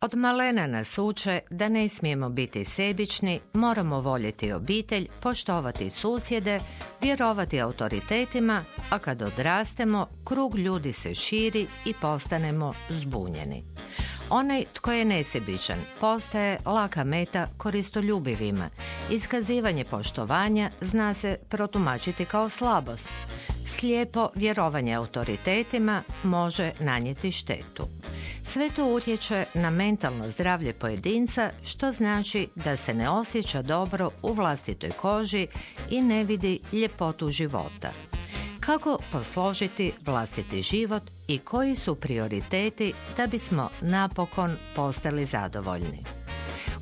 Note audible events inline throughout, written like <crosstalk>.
Od malena nas uče da ne smijemo biti sebični, moramo voljeti obitelj, poštovati susjede, vjerovati autoritetima, a kad odrastemo, krug ljudi se širi i postanemo zbunjeni. Onaj tko je nesebičan postaje laka meta koristoljubivima. Iskazivanje poštovanja zna se protumačiti kao slabost. Slijepo vjerovanje autoritetima može nanijeti štetu. Sve to utječe na mentalno zdravlje pojedinca, što znači da se ne osjeća dobro u vlastitoj koži i ne vidi ljepotu života. Kako posložiti vlastiti život i koji su prioriteti da bismo napokon postali zadovoljni?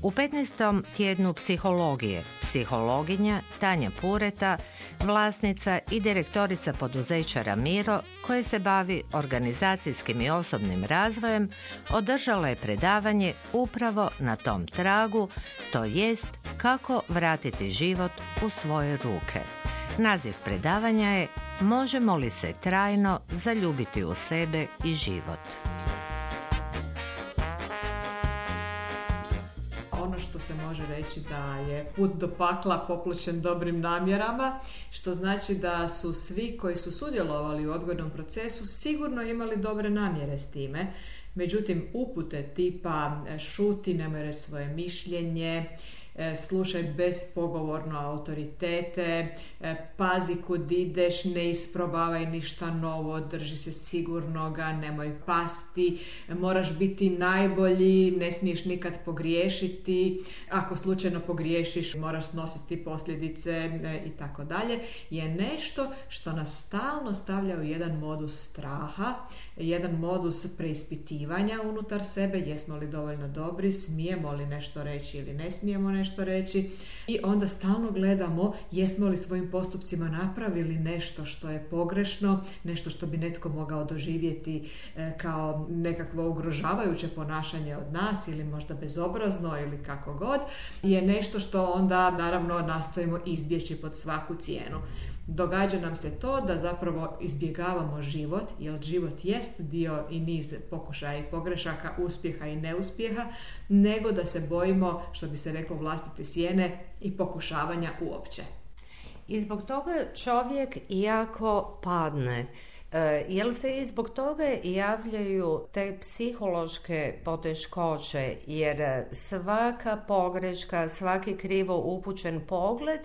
U 15. tjednu psihologije psihologinja Tanja Pureta vlasnica i direktorica poduzeća Ramiro, koje se bavi organizacijskim i osobnim razvojem, održala je predavanje upravo na tom tragu, to jest kako vratiti život u svoje ruke. Naziv predavanja je Možemo li se trajno zaljubiti u sebe i život? Se može reći da je put do pakla popločen dobrim namjerama, što znači da su svi koji su sudjelovali u odgojnom procesu sigurno imali dobre namjere s time. Međutim, upute tipa šuti, nemoj reći svoje mišljenje, E, slušaj bespogovorno autoritete, e, pazi kud ideš, ne isprobavaj ništa novo, drži se sigurnoga, nemoj pasti, moraš biti najbolji, ne smiješ nikad pogriješiti, ako slučajno pogriješiš moraš snositi posljedice e, i tako dalje, je nešto što nas stalno stavlja u jedan modus straha, jedan modus preispitivanja unutar sebe, jesmo li dovoljno dobri, smijemo li nešto reći ili ne smijemo nešto nešto reći i onda stalno gledamo jesmo li svojim postupcima napravili nešto što je pogrešno, nešto što bi netko mogao doživjeti e, kao nekakvo ugrožavajuće ponašanje od nas ili možda bezobrazno ili kako god, je nešto što onda naravno nastojimo izbjeći pod svaku cijenu. Događa nam se to da zapravo izbjegavamo život, jer život jest dio i niz pokušaja i pogrešaka, uspjeha i neuspjeha, nego da se bojimo, što bi se reklo, vlastite sjene i pokušavanja uopće. I zbog toga čovjek iako padne, e, Jel se i zbog toga javljaju te psihološke poteškoće jer svaka pogreška, svaki krivo upućen pogled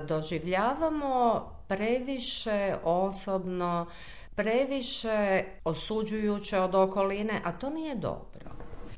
doživljavamo previše osobno, previše osuđujuće od okoline, a to nije dobro.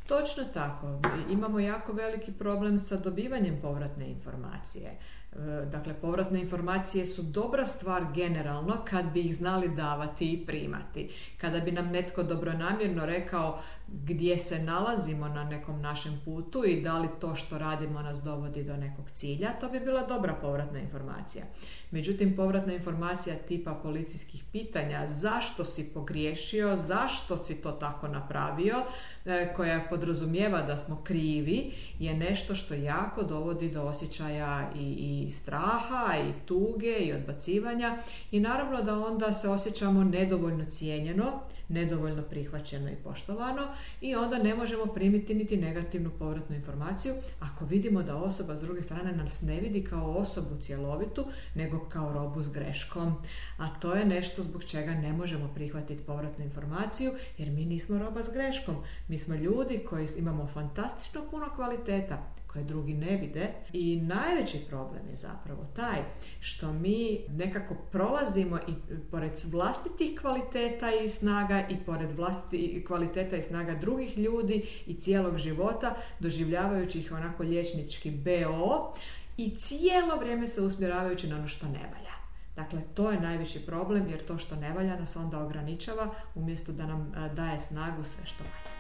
Točno tako. Imamo jako veliki problem sa dobivanjem povratne informacije. E, dakle, povratne informacije su dobra stvar generalno kad bi ih znali davati i primati. Kada bi nam netko dobronamjerno rekao gdje se nalazimo na nekom našem putu i da li to što radimo nas dovodi do nekog cilja, to bi bila dobra povratna informacija. Međutim, povratna informacija tipa policijskih pitanja zašto si pogriješio, zašto si to tako napravio, e, koja podrazumijeva da smo krivi, je nešto što jako dovodi do osjećaja i, i straha i tuge i odbacivanja i naravno da onda se osjećamo nedovoljno cijenjeno, nedovoljno prihvaćeno i poštovano i onda ne možemo primiti niti negativnu povratnu informaciju ako vidimo da osoba s druge strane nas ne vidi kao osobu cjelovitu, nego kao robu s greškom. A to je nešto zbog čega ne možemo prihvatiti povratnu informaciju jer mi nismo roba s greškom. Mi smo ljudi koji imamo fantastično puno kvaliteta koje drugi ne vide i najveći problem je zapravo taj što mi nekako prolazimo i pored vlastitih kvaliteta i snaga i pored vlastitih kvaliteta i snaga drugih ljudi i cijelog života doživljavajući ih onako liječnički BO i cijelo vrijeme se usmjeravajući na ono što ne valja. Dakle, to je najveći problem jer to što ne valja nas onda ograničava umjesto da nam e, daje snagu sve što valja.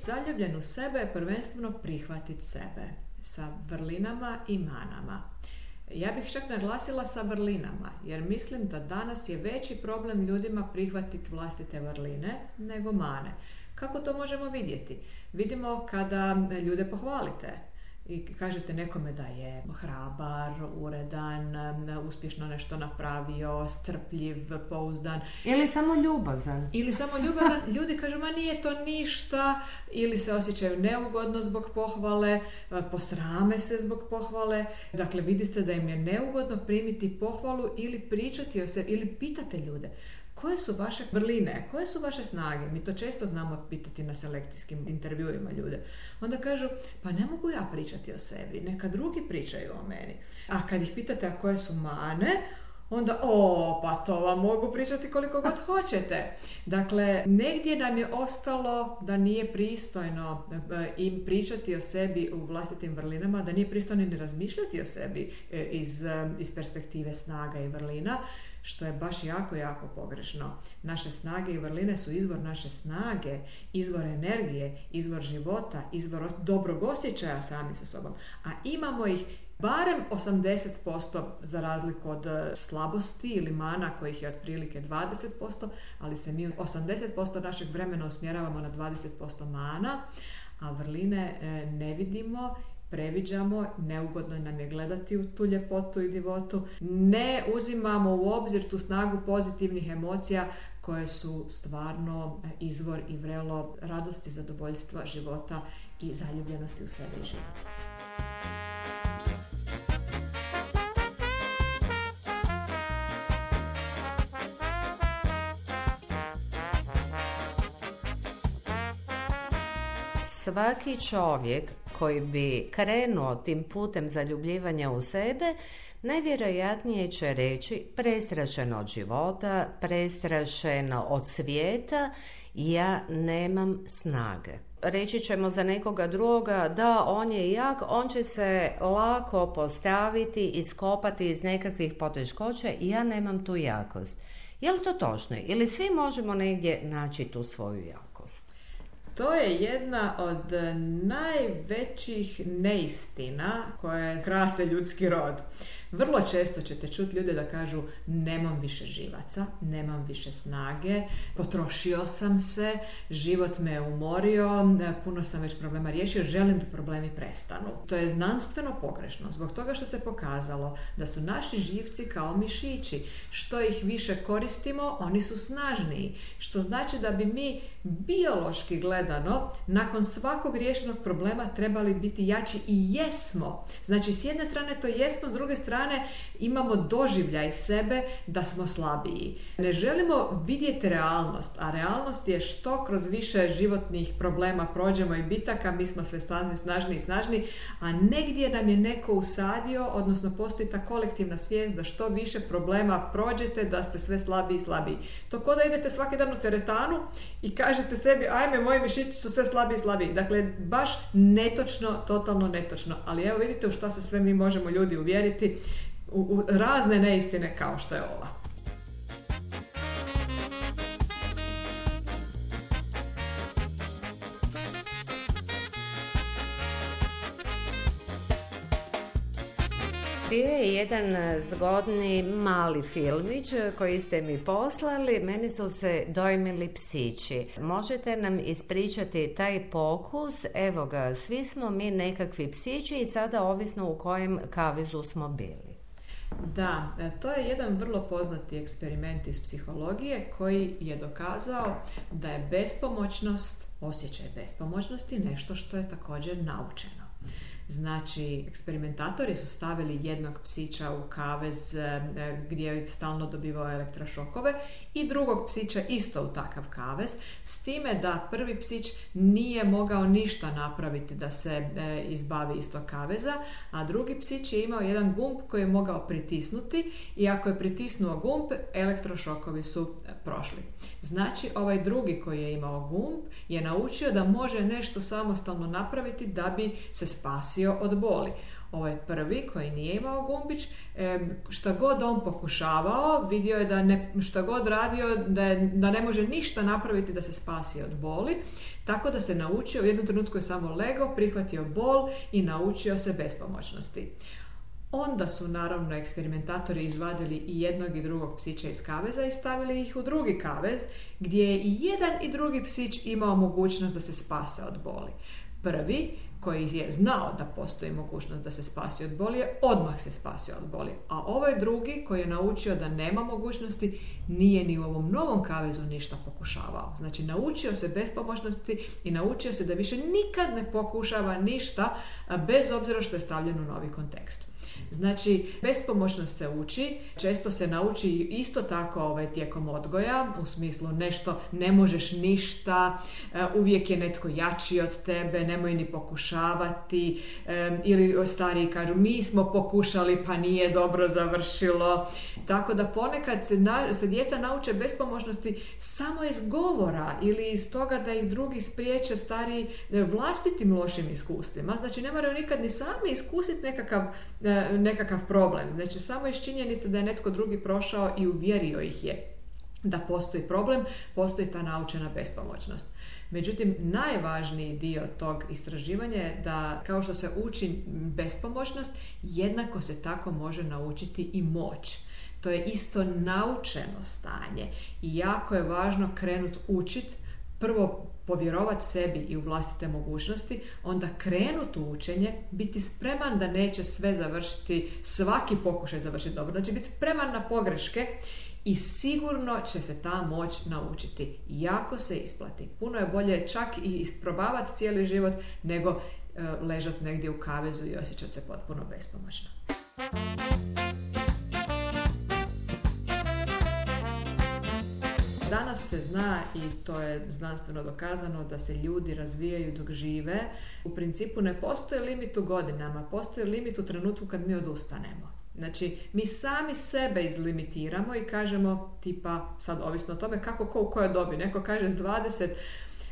Biti zaljubljen u sebe je prvenstveno prihvatiti sebe sa vrlinama i manama. Ja bih čak naglasila sa vrlinama, jer mislim da danas je veći problem ljudima prihvatiti vlastite vrline nego mane. Kako to možemo vidjeti? Vidimo kada ljude pohvalite i kažete nekome da je hrabar, uredan, uspješno nešto napravio, strpljiv, pouzdan. Ili samo ljubazan. Ili samo ljubazan. <laughs> Ljudi kažu, ma nije to ništa. Ili se osjećaju neugodno zbog pohvale, posrame se zbog pohvale. Dakle, vidite da im je neugodno primiti pohvalu ili pričati o sebi, ili pitate ljude koje su vaše vrline, koje su vaše snage? Mi to često znamo pitati na selekcijskim intervjuima ljude. Onda kažu, pa ne mogu ja pričati o sebi, neka drugi pričaju o meni. A kad ih pitate, a koje su mane, onda, o, pa to vam mogu pričati koliko god <laughs> hoćete. Dakle, negdje nam je ostalo da nije pristojno e, im pričati o sebi u vlastitim vrlinama, da nije pristojno ni razmišljati o sebi e, iz, e, iz perspektive snaga i vrlina, što je baš jako, jako pogrešno. Naše snage i vrline su izvor naše snage, izvor energije, izvor života, izvor dobrog osjećaja sami sa sobom. A imamo ih barem 80% za razliku od e, slabosti ili mana kojih je otprilike 20%, ali se mi 80% našeg vremena usmjeravamo na 20% mana, a vrline e, ne vidimo previđamo, neugodno nam je gledati u tu ljepotu i divotu, ne uzimamo u obzir tu snagu pozitivnih emocija koje su stvarno izvor i vrelo radosti, zadovoljstva života i zaljubljenosti u sebe i život. Svaki čovjek koji bi krenuo tim putem zaljubljivanja u sebe, najvjerojatnije će reći prestrašeno od života, prestrašeno od svijeta, ja nemam snage. Reći ćemo za nekoga drugoga da on je jak, on će se lako postaviti, iskopati iz nekakvih poteškoća i ja nemam tu jakost. Je li to točno? Ili svi možemo negdje naći tu svoju jakost? To je jedna od najvećih neistina koje krase ljudski rod. Vrlo često ćete čuti ljude da kažu nemam više živaca, nemam više snage, potrošio sam se, život me umorio, puno sam već problema riješio, želim da problemi prestanu. To je znanstveno pogrešno, zbog toga što se pokazalo da su naši živci kao mišići. Što ih više koristimo, oni su snažniji. Što znači da bi mi biološki gledano, nakon svakog riješenog problema trebali biti jači i jesmo. Znači, s jedne strane to jesmo, s druge strane imamo doživljaj sebe da smo slabiji. Ne želimo vidjeti realnost, a realnost je što kroz više životnih problema prođemo i bitaka, mi smo sve snažniji i snažniji, a negdje nam je neko usadio, odnosno postoji ta kolektivna svijest da što više problema prođete, da ste sve slabiji i slabiji. To ko da idete svaki dan u teretanu i kažete sebi, ajme, moji mišići su sve slabiji i slabiji. Dakle, baš netočno, totalno netočno. Ali evo vidite u šta se sve mi možemo ljudi uvjeriti u, u razne neistine kao što je ova. Bio je jedan zgodni mali filmić koji ste mi poslali, meni su se dojmili psići. Možete nam ispričati taj pokus, evo ga, svi smo mi nekakvi psići i sada ovisno u kojem kavizu smo bili. Da, e, to je jedan vrlo poznati eksperiment iz psihologije koji je dokazao da je bespomoćnost, osjećaj bespomoćnosti nešto što je također naučeno. Znači, eksperimentatori su stavili jednog psića u kavez e, gdje je stalno dobivao elektrošokove i drugog psića isto u takav kavez, s time da prvi psić nije mogao ništa napraviti da se e, izbavi iz tog kaveza, a drugi psić je imao jedan gumb koji je mogao pritisnuti i ako je pritisnuo gumb, elektrošokovi su e, prošli. Znači, ovaj drugi koji je imao gumb je naučio da može nešto samostalno napraviti da bi se spasio od boli. Ovaj prvi koji nije imao gumbić, šta god on pokušavao, vidio je da ne, šta god radio, da, je, da ne može ništa napraviti da se spasi od boli, tako da se naučio, u jednom trenutku je samo lego, prihvatio bol i naučio se bespomoćnosti. Onda su naravno eksperimentatori izvadili i jednog i drugog psića iz kaveza i stavili ih u drugi kavez gdje je i jedan i drugi psić imao mogućnost da se spase od boli. Prvi koji je znao da postoji mogućnost da se spasi od boli, odmah se spasio od boli. A ovaj drugi koji je naučio da nema mogućnosti, nije ni u ovom novom kavezu ništa pokušavao. Znači, naučio se bespomoćnosti i naučio se da više nikad ne pokušava ništa bez obzira što je stavljen u novi kontekst. Znači, bespomoćnost se uči, često se nauči isto tako ovaj, tijekom odgoja, u smislu nešto, ne možeš ništa, e, uvijek je netko jači od tebe, nemoj ni pokušavati, e, ili stariji kažu mi smo pokušali pa nije dobro završilo. Tako da ponekad se, se djeca nauče bespomoćnosti samo iz govora ili iz toga da ih drugi spriječe stariji e, vlastitim lošim iskustvima. Znači ne moraju nikad ni sami iskusiti nekakav nekakav problem. Znači samo iz činjenice da je netko drugi prošao i uvjerio ih je da postoji problem, postoji ta naučena bespomoćnost. Međutim, najvažniji dio tog istraživanja je da kao što se uči bespomoćnost, jednako se tako može naučiti i moć. To je isto naučeno stanje i jako je važno krenut učit prvo povjerovati sebi i u vlastite mogućnosti, onda krenuti u učenje, biti spreman da neće sve završiti, svaki pokušaj završiti dobro. Znači biti spreman na pogreške i sigurno će se ta moć naučiti. Jako se isplati. Puno je bolje čak i isprobavati cijeli život nego e, ležati negdje u kavezu i osjećati se potpuno bespomoćno. Se zna i to je znanstveno dokazano da se ljudi razvijaju dok žive. U principu ne postoji limit u godinama, postoji limit u trenutku kad mi odustanemo. Znači, mi sami sebe izlimitiramo i kažemo, tipa, sad ovisno o tome kako ko u kojoj dobi. Neko kaže s 20,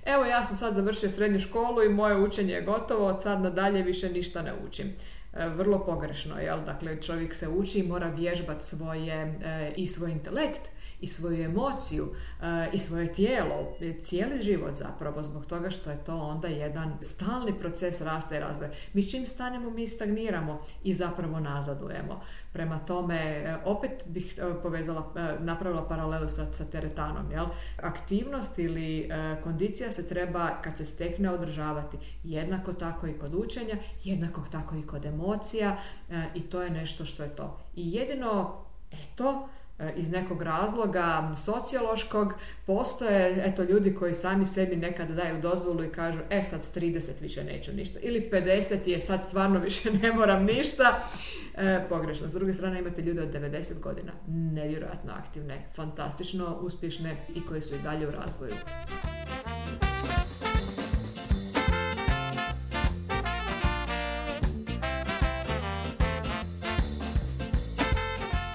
evo ja sam sad završio srednju školu i moje učenje je gotovo, od sad nadalje više ništa ne učim. E, vrlo pogrešno, jel? Dakle, čovjek se uči i mora vježbati svoje e, i svoj intelekt i svoju emociju uh, i svoje tijelo, cijeli život zapravo zbog toga što je to onda jedan stalni proces rasta i razvoja. Mi čim stanemo mi stagniramo i zapravo nazadujemo. Prema tome, uh, opet bih povezala, napravila paralelu sa, sa teretanom. Jel? Aktivnost ili kondicija se treba kad se stekne održavati jednako tako i kod učenja, jednako tako i kod emocija i to je nešto što je to. I jedino eto, iz nekog razloga sociološkog postoje eto ljudi koji sami sebi nekad daju dozvolu i kažu e sad s 30 više neću ništa ili 50 je sad stvarno <laughs> više ne moram ništa e, pogrešno. S druge strane imate ljude od 90 godina nevjerojatno aktivne, fantastično uspješne i koji su i dalje u razvoju.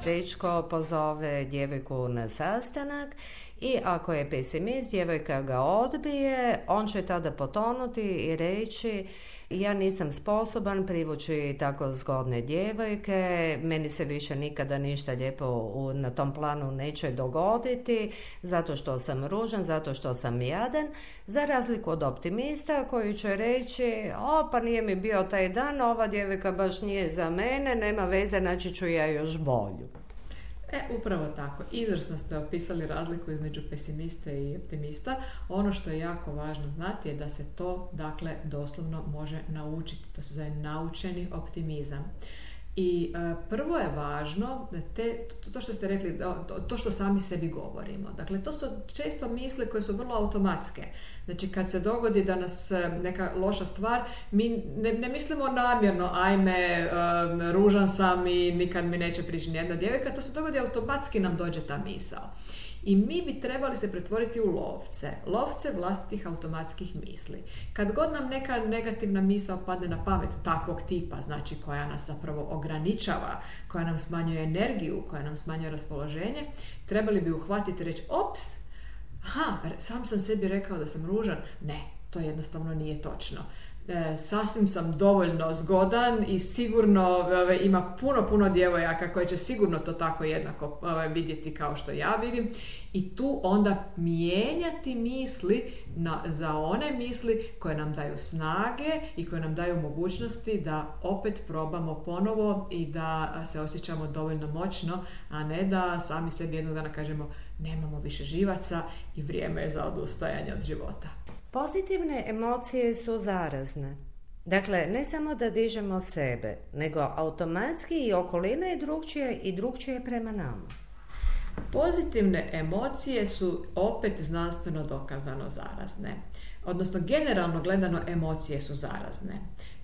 Dečko pozove djevojku na sastanak i ako je pesimist, djevojka ga odbije, on će tada potonuti i reći ja nisam sposoban privući tako zgodne djevojke, meni se više nikada ništa lijepo na tom planu neće dogoditi, zato što sam ružan, zato što sam jadan, za razliku od optimista koji će reći, o pa nije mi bio taj dan, ova djevojka baš nije za mene, nema veze, naći ću ja još bolju. E, upravo tako. Izvrsno ste opisali razliku između pesimiste i optimista. Ono što je jako važno znati je da se to, dakle, doslovno može naučiti. To se zove naučeni optimizam. I e, prvo je važno te, to što ste rekli, to što sami sebi govorimo. Dakle, to su često misle koje su vrlo automatske. Znači, kad se dogodi da nas e, neka loša stvar, mi ne, ne mislimo namjerno, ajme, e, ružan sam i nikad mi neće prići nijedna djevojka, to se dogodi automatski nam dođe ta misao. I mi bi trebali se pretvoriti u lovce, lovce vlastitih automatskih misli. Kad god nam neka negativna misao padne na pamet takvog tipa, znači koja nas zapravo ograničava, koja nam smanjuje energiju, koja nam smanjuje raspoloženje, trebali bi uhvatiti i reći, ops, aha, sam sam sebi rekao da sam ružan. Ne, to jednostavno nije točno. E, sasvim sam dovoljno zgodan i sigurno ove, ima puno, puno djevojaka koje će sigurno to tako jednako ove, vidjeti kao što ja vidim i tu onda mijenjati misli na, za one misli koje nam daju snage i koje nam daju mogućnosti da opet probamo ponovo i da se osjećamo dovoljno moćno, a ne da sami sebi jednog dana kažemo nemamo više živaca i vrijeme je za odustajanje od života. Pozitivne emocije su zarazne. Dakle, ne samo da dižemo sebe, nego automatski i okolina je drugčije i drugčije prema nama. Pozitivne emocije su opet znanstveno dokazano zarazne odnosno generalno gledano emocije su zarazne.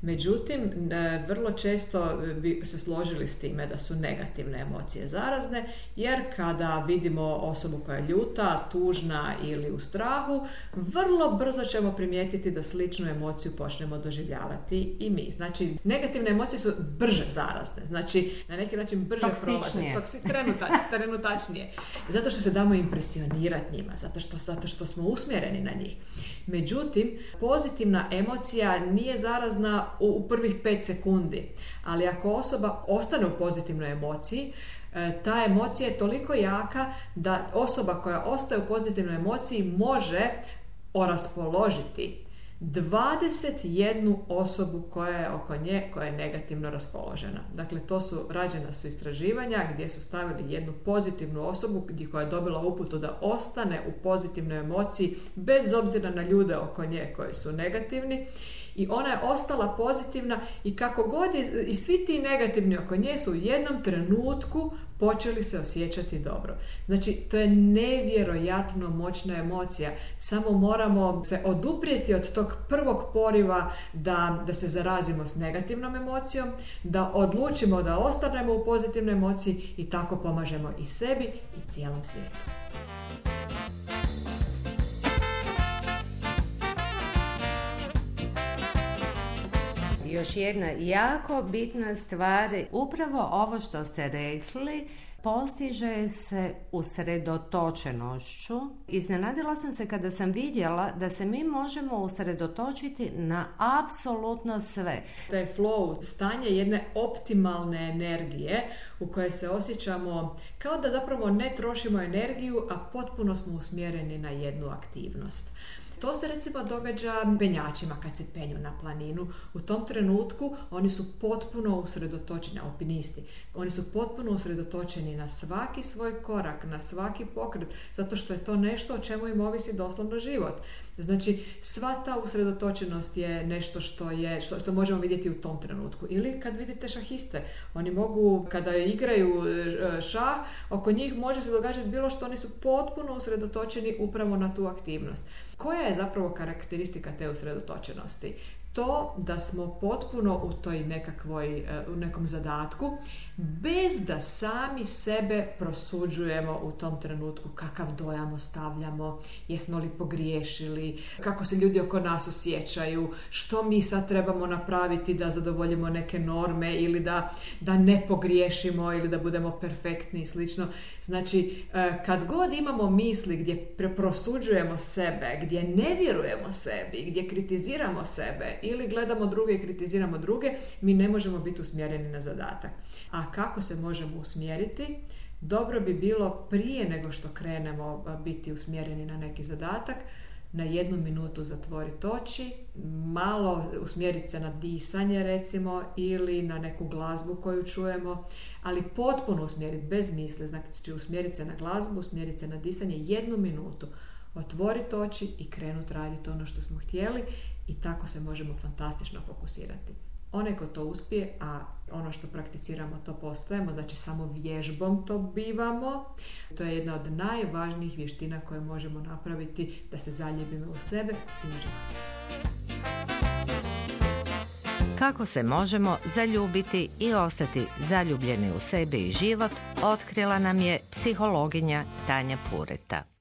Međutim, e, vrlo često bi se složili s time da su negativne emocije zarazne, jer kada vidimo osobu koja je ljuta, tužna ili u strahu, vrlo brzo ćemo primijetiti da sličnu emociju počnemo doživljavati i mi. Znači, negativne emocije su brže zarazne, znači na neki način brže prolaze, trenutač, trenutačnije. Zato što se damo impresionirati njima, zato što, zato što smo usmjereni na njih. Međutim, pozitivna emocija nije zarazna u prvih 5 sekundi, ali ako osoba ostane u pozitivnoj emociji, e, ta emocija je toliko jaka da osoba koja ostaje u pozitivnoj emociji može oraspoložiti 21 osobu koja je oko nje, koja je negativno raspoložena. Dakle, to su, rađena su istraživanja gdje su stavili jednu pozitivnu osobu gdje koja je dobila uputu da ostane u pozitivnoj emociji bez obzira na ljude oko nje koji su negativni i ona je ostala pozitivna i kako god je, i svi ti negativni oko nje su u jednom trenutku počeli se osjećati dobro. Znači, to je nevjerojatno moćna emocija. Samo moramo se oduprijeti od tog prvog poriva da, da se zarazimo s negativnom emocijom, da odlučimo da ostanemo u pozitivnoj emociji i tako pomažemo i sebi i cijelom svijetu. Još jedna jako bitna stvar, upravo ovo što ste rekli, postiže se usredotočenošću. Iznenadila sam se kada sam vidjela da se mi možemo usredotočiti na apsolutno sve. Taj flow, stanje jedne optimalne energije u kojoj se osjećamo kao da zapravo ne trošimo energiju, a potpuno smo usmjereni na jednu aktivnost. To se recimo događa penjačima kad se penju na planinu. U tom trenutku oni su potpuno usredotočeni, alpinisti, oni su potpuno usredotočeni na svaki svoj korak, na svaki pokret, zato što je to nešto o čemu im ovisi doslovno život. Znači, sva ta usredotočenost je nešto što, je, što, što možemo vidjeti u tom trenutku. Ili kad vidite šahiste, oni mogu, kada igraju e, šah, oko njih može se događati bilo što, oni su potpuno usredotočeni upravo na tu aktivnost. Koja je zapravo karakteristika te usredotočenosti? To da smo potpuno u toj nekakvoj, e, u nekom zadatku, bez da sami sebe prosuđujemo u tom trenutku kakav dojam ostavljamo, jesmo li pogriješili, kako se ljudi oko nas osjećaju, što mi sad trebamo napraviti da zadovoljimo neke norme ili da, da ne pogriješimo ili da budemo perfektni i slično. Znači, e, kad god imamo misli gdje prosuđujemo sebe, gdje ne vjerujemo sebi, gdje kritiziramo sebe ili gledamo druge i kritiziramo druge, mi ne možemo biti usmjereni na zadatak. A kako se možemo usmjeriti? Dobro bi bilo prije nego što krenemo biti usmjereni na neki zadatak, na jednu minutu zatvoriti oči, malo usmjeriti se na disanje recimo ili na neku glazbu koju čujemo, ali potpuno usmjeriti bez misli, znači usmjeriti se na glazbu, usmjeriti se na disanje jednu minutu, otvoriti oči i krenuti raditi ono što smo htjeli i tako se možemo fantastično fokusirati. Onaj ko to uspije, a ono što prakticiramo to postajemo, znači samo vježbom to bivamo, to je jedna od najvažnijih vještina koje možemo napraviti da se zaljubimo u sebe i u život. Kako se možemo zaljubiti i ostati zaljubljeni u sebe i život, otkrila nam je psihologinja Tanja Pureta.